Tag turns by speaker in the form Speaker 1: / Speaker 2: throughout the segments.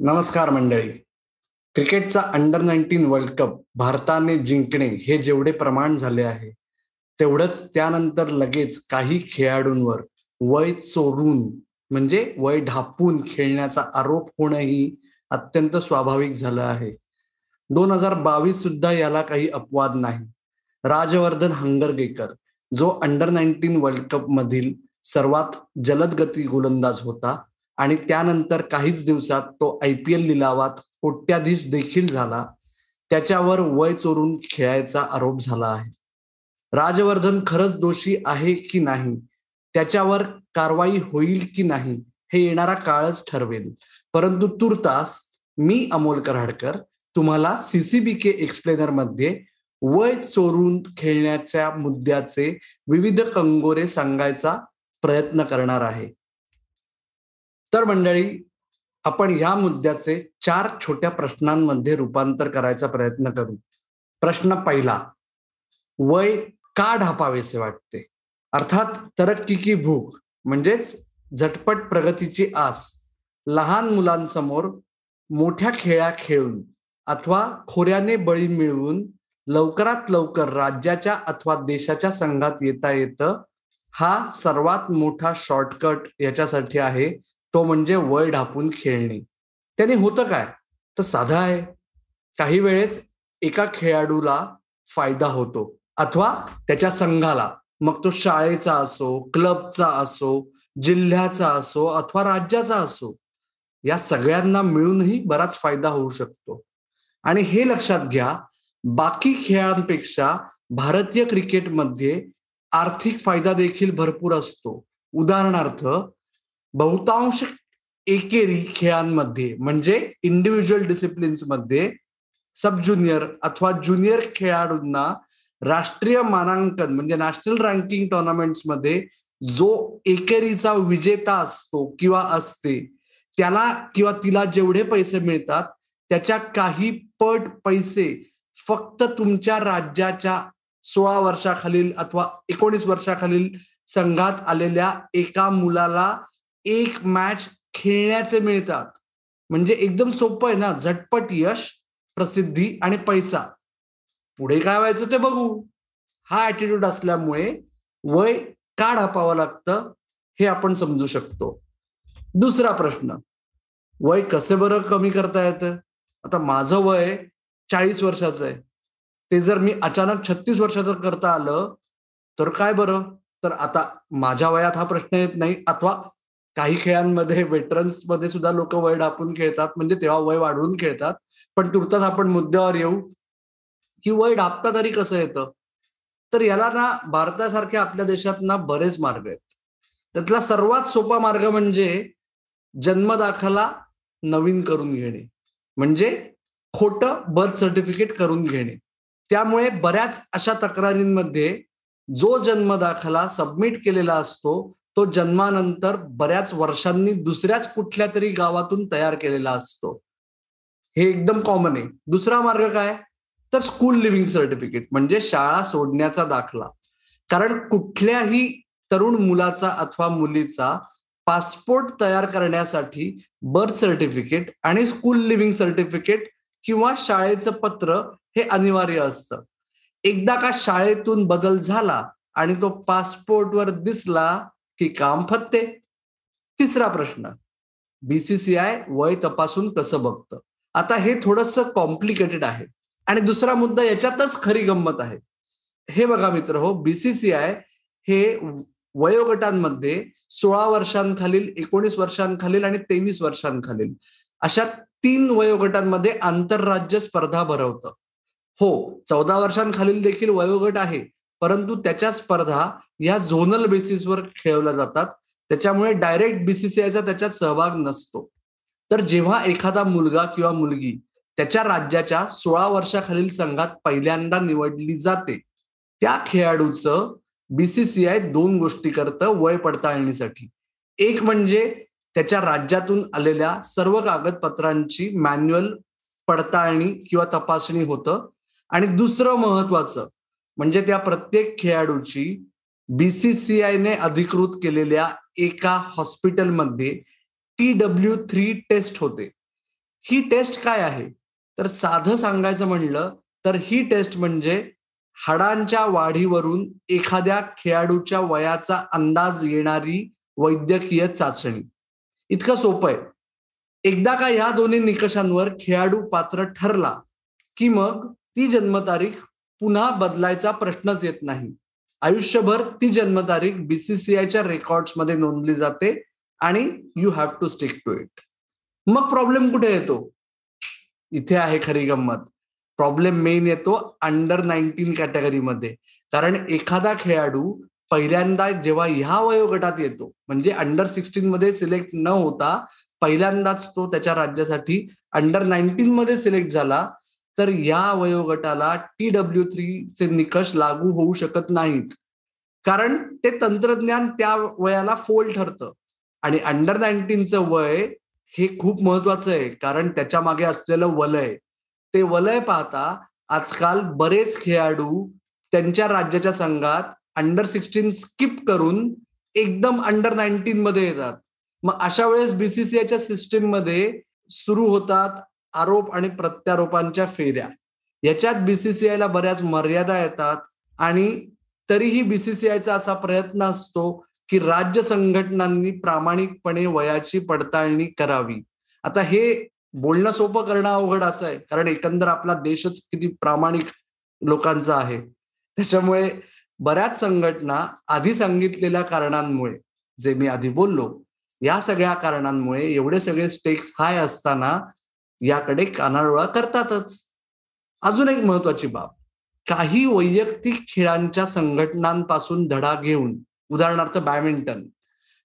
Speaker 1: नमस्कार मंडळी. क्रिकेटचा अंडर नाईन्टीन वर्ल्ड कप भारताने जिंकणे हे जेवढे प्रमाण झाले आहे तेवढंच त्यानंतर लगेच काही खेळाडूंवर वय चोरून म्हणजे वय ढापून खेळण्याचा आरोप होणंही अत्यंत स्वाभाविक झालं आहे. दोन हजार बावीस सुद्धा याला काही अपवाद नाही. राजवर्धन हंगरगेकर जो अंडर नाईन्टीन वर्ल्ड कप मधील सर्वात जलद गती गोलंदाज होता आणि त्यानंतर काहीच दिवसात तो आय पी एल लिलावात कोट्याधीश देखील झाला. त्याच्यावर वय चोरून खेळायचा आरोप झाला आहे. राजवर्धन खरंच दोषी आहे की नाही? त्याच्यावर कारवाई होईल की नाही? हे येणारा काळच ठरवेल. परंतु तुर्तास मी अमोल कराडकर तुम्हाला सीसीबी के एक्सप्लेनरमध्ये वय चोरून खेळण्याच्या मुद्द्याचे विविध कंगोरे सांगायचा प्रयत्न करणार आहे. तर मंडळी आपण या मुद्द्याचे चार छोट्या प्रश्नांमध्ये रूपांतर करायचा प्रयत्न करू. प्रश्न पहिला वय का ढापावेसे वाटते? अर्थात तरक्की की भूक म्हणजेच झटपट प्रगतीची आस लहान मुलांसमोर मोठ्या खेळा खेळून अथवा खोऱ्याने बळी मिळवून लवकरात लवकर राज्याच्या अथवा देशाच्या संघात येता येतं हा सर्वात मोठा शॉर्टकट याच्यासाठी आहे. तो म्हणजे वय ढापून खेळणे. त्याने होतं काय? तर साधा आहे. काही वेळेस एका खेळाडूला फायदा होतो अथवा त्याच्या संघाला. मग तो शाळेचा असो क्लबचा असो जिल्ह्याचा असो अथवा राज्याचा असो या सगळ्यांना मिळूनही बराच फायदा होऊ शकतो. आणि हे लक्षात घ्या बाकी खेळांपेक्षा भारतीय क्रिकेटमध्ये आर्थिक फायदा देखील भरपूर असतो. उदाहरणार्थ बहुतांश एकेरी खेळांमध्ये म्हणजे इंडिव्हिज्युअल डिसिप्लिन्समध्ये सब ज्युनियर अथवा ज्युनियर खेळाडूंना राष्ट्रीय मानांकन म्हणजे नॅशनल रँकिंग टुर्नामेंट्समध्ये जो एकेरीचा विजेता असतो किंवा असते त्याला किंवा तिला जेवढे पैसे मिळतात त्याच्या काही पट पैसे फक्त तुमच्या राज्याच्या सोळा वर्षाखालील अथवा एकोणीस वर्षाखालील संघात आलेल्या एका मुलाला एक मॅच खेळण्याचे मिळतात. म्हणजे एकदम सोपं आहे ना झटपट यश प्रसिद्धी आणि पैसा. पुढे काय व्हायचं ते बघू. हा ऍटिट्यूड असल्यामुळे वय का ढापावं लागतं हे आपण समजू शकतो. दुसरा प्रश्न. वय कसे बरं कमी करता येतं? आता माझं वय चाळीस वर्षाचं आहे. ते जर मी अचानक छत्तीस वर्षाचं करता आलं तर काय बरं? तर आता माझ्या वयात हा प्रश्न येत नाही अथवा काही खेळांमध्ये वेटरन्समध्ये सुद्धा लोक वय डापून खेळतात म्हणजे तेव्हा वय वाढवून खेळतात. पण तुर्तास आपण मुद्द्यावर येऊ की वय डापता तरी कसं येतं? तर याला ना भारतासारख्या आपल्या देशात ना बरेच मार्ग आहेत. त्यातला सर्वात सोपा मार्ग म्हणजे जन्मदाखला नवीन करून घेणे. म्हणजे खोटं बर्थ सर्टिफिकेट करून घेणे. त्यामुळे बऱ्याच अशा तक्रारींमध्ये जो जन्मदाखला सबमिट केलेला असतो तो जन्मानंतर बऱ्याच वर्षांनी दुसऱ्याच कुठल्या तरी गावातून तयार केलेला असतो. हे एकदम कॉमन आहे. दुसरा मार्ग काय? तर स्कूल लिव्हिंग सर्टिफिकेट म्हणजे शाळा सोडण्याचा दाखला. कारण कुठल्याही तरुण मुलाचा अथवा मुलीचा पासपोर्ट तयार करण्यासाठी बर्थ सर्टिफिकेट आणि स्कूल लिव्हिंग सर्टिफिकेट किंवा शाळेचं पत्र हे अनिवार्य असतं. एकदा का शाळेतून बदल झाला आणि तो पासपोर्टवर दिसला की काम फत्ते? तिसरा प्रश्न. बीसीसीआय वय तपासून कसं बघतं? आता हे थोडस कॉम्प्लिकेटेड आहे. आणि दुसरा मुद्दा याच्यातच खरी गंमत आहे. हे बघा मित्र हो बीसीसीआय हे वयोगटांमध्ये सोळा वर्षांखालील एकोणीस वर्षांखालील आणि तेवीस वर्षांखालील अशा तीन वयोगटांमध्ये आंतरराज्य स्पर्धा भरवतं. हो चौदा वर्षांखालील देखील वयोगट आहे. परंतु त्याच्या स्पर्धा या झोनल बेसिसवर खेळवल्या जातात. त्याच्यामुळे डायरेक्ट बीसीसीआयचा त्याच्यात सहभाग नसतो. तर जेव्हा एखादा मुलगा किंवा मुलगी त्याच्या राज्याच्या सोळा वर्षाखालील संघात पहिल्यांदा निवडली जाते त्या खेळाडूचं बीसीसीआय दोन गोष्टी करतं वय पडताळणीसाठी एक म्हणजे त्याच्या राज्यातून आलेल्या सर्व कागदपत्रांची मॅन्युअल पडताळणी किंवा तपासणी होतं. आणि दुसरं महत्वाचं म्हणजे त्या प्रत्येक खेळाडूची बीसीसीआयने अधिकृत केलेल्या एका हॉस्पिटलमध्ये टी डब्ल्यू थ्री टेस्ट होते. ही टेस्ट काय आहे? तर साधं सांगायचं म्हणलं तर ही टेस्ट म्हणजे हाडांच्या वाढीवरून एखाद्या खेळाडूच्या वयाचा अंदाज येणारी वैद्यकीय चाचणी. इतकं सोपं आहे. एकदा का या दोन्ही निकषांवर खेळाडू पात्र ठरला की मग ती जन्मतारीख पुन्हा बदलायचा प्रश्नच येत नाही. आयुष्यभर ती जन्मतारीख बीसीसीआयच्या रेकॉर्डमध्ये नोंदली जाते आणि you have to stick to it मग प्रॉब्लेम कुठे येतो? इथे आहे खरी गंमत. प्रॉब्लेम मेन येतो अंडर नाईन्टीन कॅटेगरीमध्ये कारण एखादा खेळाडू पहिल्यांदा जेव्हा ह्या वयोगटात येतो म्हणजे अंडर सिक्स्टीन मध्ये सिलेक्ट न होता पहिल्यांदाच तो त्याच्या राज्यासाठी अंडर नाईन्टीन मध्ये सिलेक्ट झाला तर या वयोगटाला टी डब्ल्यू चे निकष लागू होऊ शकत नाहीत. कारण ते तंत्रज्ञान त्या वयाला फोल ठरतं. आणि अंडर नाईन्टीनचं वय हे खूप महत्वाचं आहे. कारण त्याच्यामागे असलेलं वलय. ते वलय पाहता आजकाल बरेच खेळाडू त्यांच्या राज्याच्या संघात अंडर सिक्स्टीन स्किप करून एकदम अंडर नाईन्टीन मध्ये येतात. मग अशा वेळेस बीसीसीआयच्या सिस्टीममध्ये सुरू होतात आरोप आणि प्रत्यारोपांच्या फेऱ्या. याच्यात बीसीसीआयला बऱ्याच मर्यादा येतात आणि तरीही बीसीसीआयचा असा प्रयत्न असतो की राज्य संघटनांनी प्रामाणिकपणे वयाची पडताळणी करावी. आता हे बोलणं सोपं करणं अवघड असं आहे कारण एकंदर आपला देशच किती प्रामाणिक लोकांचा आहे. त्याच्यामुळे बऱ्याच संघटना आधी सांगितलेल्या कारणांमुळे जे मी आधी बोललो या सगळ्या कारणांमुळे एवढे सगळे स्टेक्स हाय असताना याकडे कानाडोळा करतातच. अजून एक महत्वाची बाब काही वैयक्तिक खेळांच्या संघटनांपासून धडा घेऊन उदाहरणार्थ बॅडमिंटन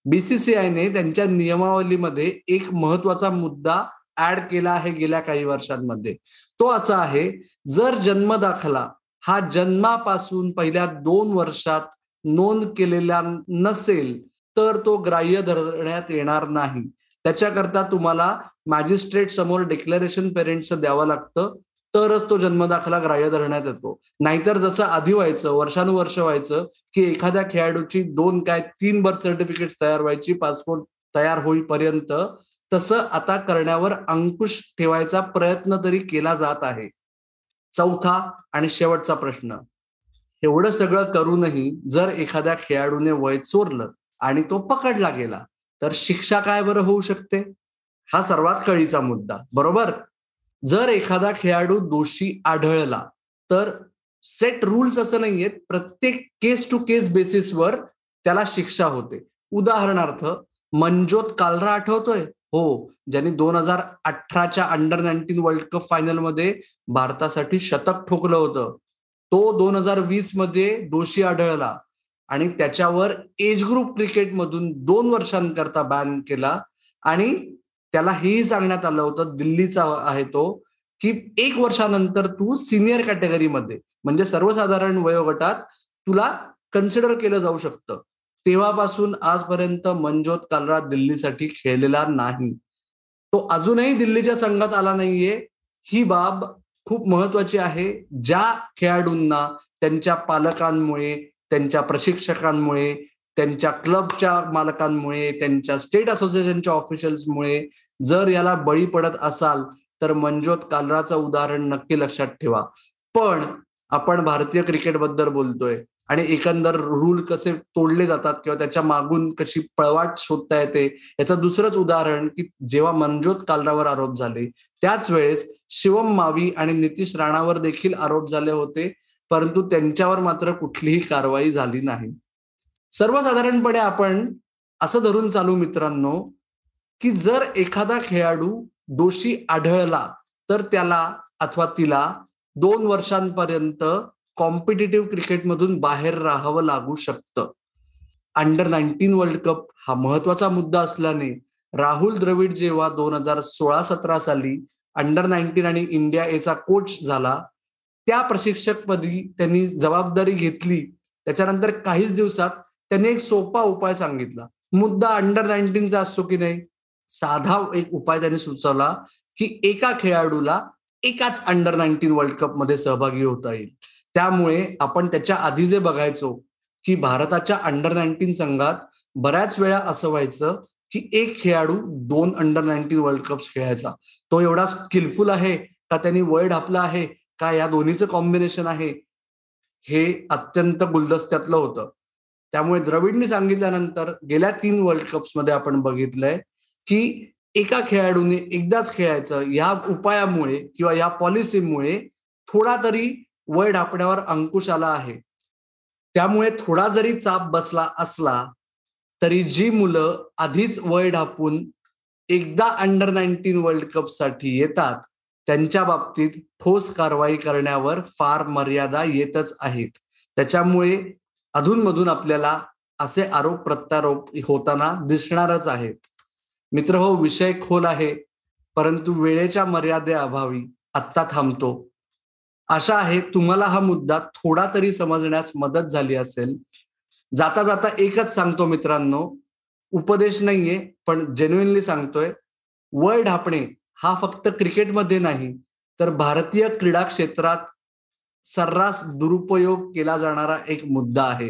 Speaker 1: बीसीसीआयने त्यांच्या नियमावलीमध्ये एक महत्त्वाचा मुद्दा ऍड केला आहे गेल्या काही वर्षांमध्ये. तो असा आहे जर जन्म दाखला हा जन्मापासून पहिल्या दोन वर्षात नोंद केलेला नसेल तर तो ग्राह्य धरण्यात येणार नाही. त्याच्याकरता तुम्हाला मॅजिस्ट्रेट समोर डिक्लेरेशन पेरेंट्सचं द्यावं लागतं. तरच तो जन्मदाखला ग्राह्य धरण्यात येतो. नाहीतर जसं आधी व्हायचं वर्षानुवर्ष व्हायचं की एखाद्या खेळाडूची दोन काय तीन बर्थ सर्टिफिकेट तयार व्हायची पासपोर्ट तयार होईपर्यंत तसं आता करण्यावर अंकुश ठेवायचा प्रयत्न तरी केला जात आहे. चौथा आणि शेवटचा प्रश्न. एवढं सगळं करूनही जर एखाद्या खेळाडूने वय चोरलं आणि तो पकडला गेला तर शिक्षा काय बरं होऊ शकते? हा सर्वात कळीचा मुद्दा. बरोबर? जर एखादा खेळाडू दोषी आढळला तर सेट रूल्स असं नाहीये. प्रत्येक केस टू केस बेसिसवर त्याला शिक्षा होते. उदाहरणार्थ मंजोत कालरा आठवतोय? हो. ज्यांनी दोन हजार अठराच्या अंडर नाईन्टीन वर्ल्ड कप फायनलमध्ये भारतासाठी शतक ठोकलं होतं. तो दोन हजार वीसमध्ये दोषी आढळला. आणि त्याच्यावर एज ग्रुप क्रिकेटमधून दोन वर्षांकरता बॅन केला. आणि त्याला हेही सांगण्यात आलं होतं दिल्लीचा आहे तो की एक वर्षानंतर तू सिनियर कॅटेगरीमध्ये म्हणजे सर्वसाधारण वयोगटात तुला कन्सिडर केलं जाऊ शकतं. तेव्हापासून आजपर्यंत मंजोत कालरा दिल्लीसाठी खेळलेला नाही. तो अजूनही दिल्लीच्या संघात आला नाहीये. ही बाब खूप महत्वाची आहे. ज्या खेळाडूंना त्यांच्या पालकांमुळे त्यांच्या प्रशिक्षकांमुळे त्यांच्या क्लबच्या मालकांमुळे त्यांच्या स्टेट असोसिएशनच्या ऑफिशियल्समुळे जर याला बळी पडत असाल तर मंजोत कालराचं उदाहरण नक्की लक्षात ठेवा. पण आपण भारतीय क्रिकेटबद्दल बोलतोय आणि एकंदर रूल कसे तोडले जातात किंवा त्याच्या मागून कशी पळवाट शोधता येते याचं दुसरंच उदाहरण की जेव्हा मनजोत कालरावर आरोप झाले त्याच वेळेस शिवम मावी आणि नितीश राणावर देखील आरोप झाले होते. परंतु त्यांच्यावर मात्र कुठलीही कारवाई झाली नाही. सर्वसाधारणपणे आपण असं धरून चालू मित्रांनो की जर एखादा खेळाडू दोषी आढळला तर त्याला अथवा तिला दोन वर्षांपर्यंत कॉम्पिटेटिव्ह क्रिकेटमधून बाहेर राहावं लागू शकतं. अंडर नाईन्टीन वर्ल्ड कप हा महत्त्वाचा मुद्दा असल्याने राहुल द्रविड जेव्हा दोन हजार सोळा सतरा साली अंडर नाईन्टीन आणि इंडिया एचा कोच झाला त्या प्रशिक्षकपदी त्यांनी जबाबदारी घेतली. त्याच्यानंतर काहीच दिवसात त्यांनी एक सोपा उपाय सांगितला. मुद्दा अंडर नाईन्टीनचा असतो की नाही? साधा एक उपाय त्यांनी सुचवला की एका खेळाडूला एकाच अंडर नाईन्टीन वर्ल्ड कपमध्ये सहभागी होता येईल. त्यामुळे आपण त्याच्या आधी जे बघायचो की भारताच्या अंडर नाईन्टीन संघात बऱ्याच वेळा असं व्हायचं की एक खेळाडू दोन अंडर नाईन्टीन वर्ल्ड कप खेळायचा. तो एवढा स्किलफुल आहे का? त्यांनी वय ढापलं आहे. का या दोन्हीचं कॉम्बिनेशन आहे? हे अत्यंत गुलदस्त्यातलं होतं. त्यामुळे द्रविडनी सांगितल्यानंतर गेल्या तीन वर्ल्ड कप्समध्ये आपण बघितलंय की एका खेळाडूने एकदाच खेळायचं या उपायामुळे किंवा या पॉलिसीमुळे थोडा तरी वय ढापण्यावर अंकुश आला आहे. त्यामुळे थोडा जरी चाप बसला असला तरी जी मुलं आधीच वय ढापून एकदा अंडर नाईन्टीन वर्ल्ड कपसाठी येतात त्यांच्या बाबतीत ठोस कारवाई करण्यावर फार मर्यादा येतच आहेत. त्याच्यामुळे अधूनमधून आपल्याला असे आरोप प्रत्यारोप होताना दिसणारच आहेत. मित्र हो विषय खोल आहे परंतु वेळेच्या मर्यादेअभावी आत्ता थांबतो. आशा आहे तुम्हाला हा मुद्दा थोडा तरी समजण्यास मदत झाली असेल. जाता जाता एकच सांगतो मित्रांनो उपदेश नाहीये पण जेन्युनली सांगतोय वय ढापणे हा फक्त क्रिकेटमध्ये नाही तर भारतीय क्रीडा क्षेत्रात सर्रास दुरुपयोग केला जाणारा एक मुद्दा आहे.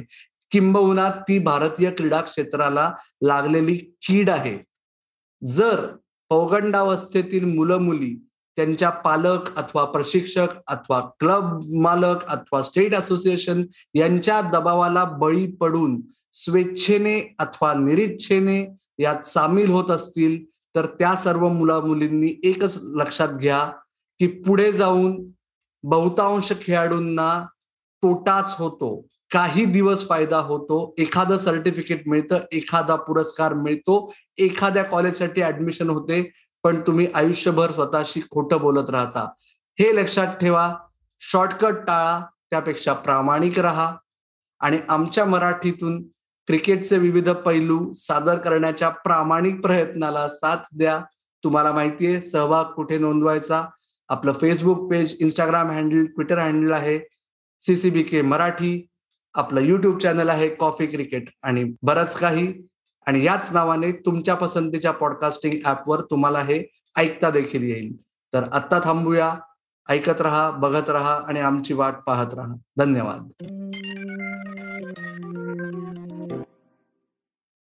Speaker 1: किंबहुना ती भारतीय क्रीडा क्षेत्राला लागलेली कीड आहे. जर पौगंडावस्थेतील मुलं मुली त्यांच्या पालक अथवा प्रशिक्षक अथवा क्लब मालक अथवा स्टेट असोसिएशन यांच्या दबावाला बळी पडून स्वेच्छेने अथवा निरीच्छेने यात सामील होत असतील तर त्या सर्व मुला मुलींनी एकच लक्षात घ्या की पुढे जाऊन बहुतांश खेळाडूंना तोटाच होतो. काही दिवस फायदा होतो. एखादं सर्टिफिकेट मिळतं एखादा पुरस्कार मिळतो. एखाद्या कॉलेजसाठी ऍडमिशन होते पण तुम्ही आयुष्यभर स्वतःशी खोटं बोलत राहता. हे लक्षात ठेवा. शॉर्टकट टाळा त्यापेक्षा प्रामाणिक राहा. आणि आमच्या मराठीतून क्रिकेटचे विविध पैलू सादर करण्याच्या प्रामाणिक प्रयत्नाला साथ द्या. तुम्हाला माहितीये सहभाग कुठे नोंदवायचा? आपलं Facebook page Instagram handle Twitter handle आहे. CCB K Marathi. आपलं युट्यूब चॅनल आहे कॉफी क्रिकेट आणि बरंच काही. आणि याच नावाने तुमच्या पसंतीच्या पॉडकास्टिंग ऍपवर तुम्हाला हे ऐकता देखील येईल. तर आत्ता थांबूया. ऐकत राहा बघत राहा आणि आमची वाट पाहत राहा. धन्यवाद.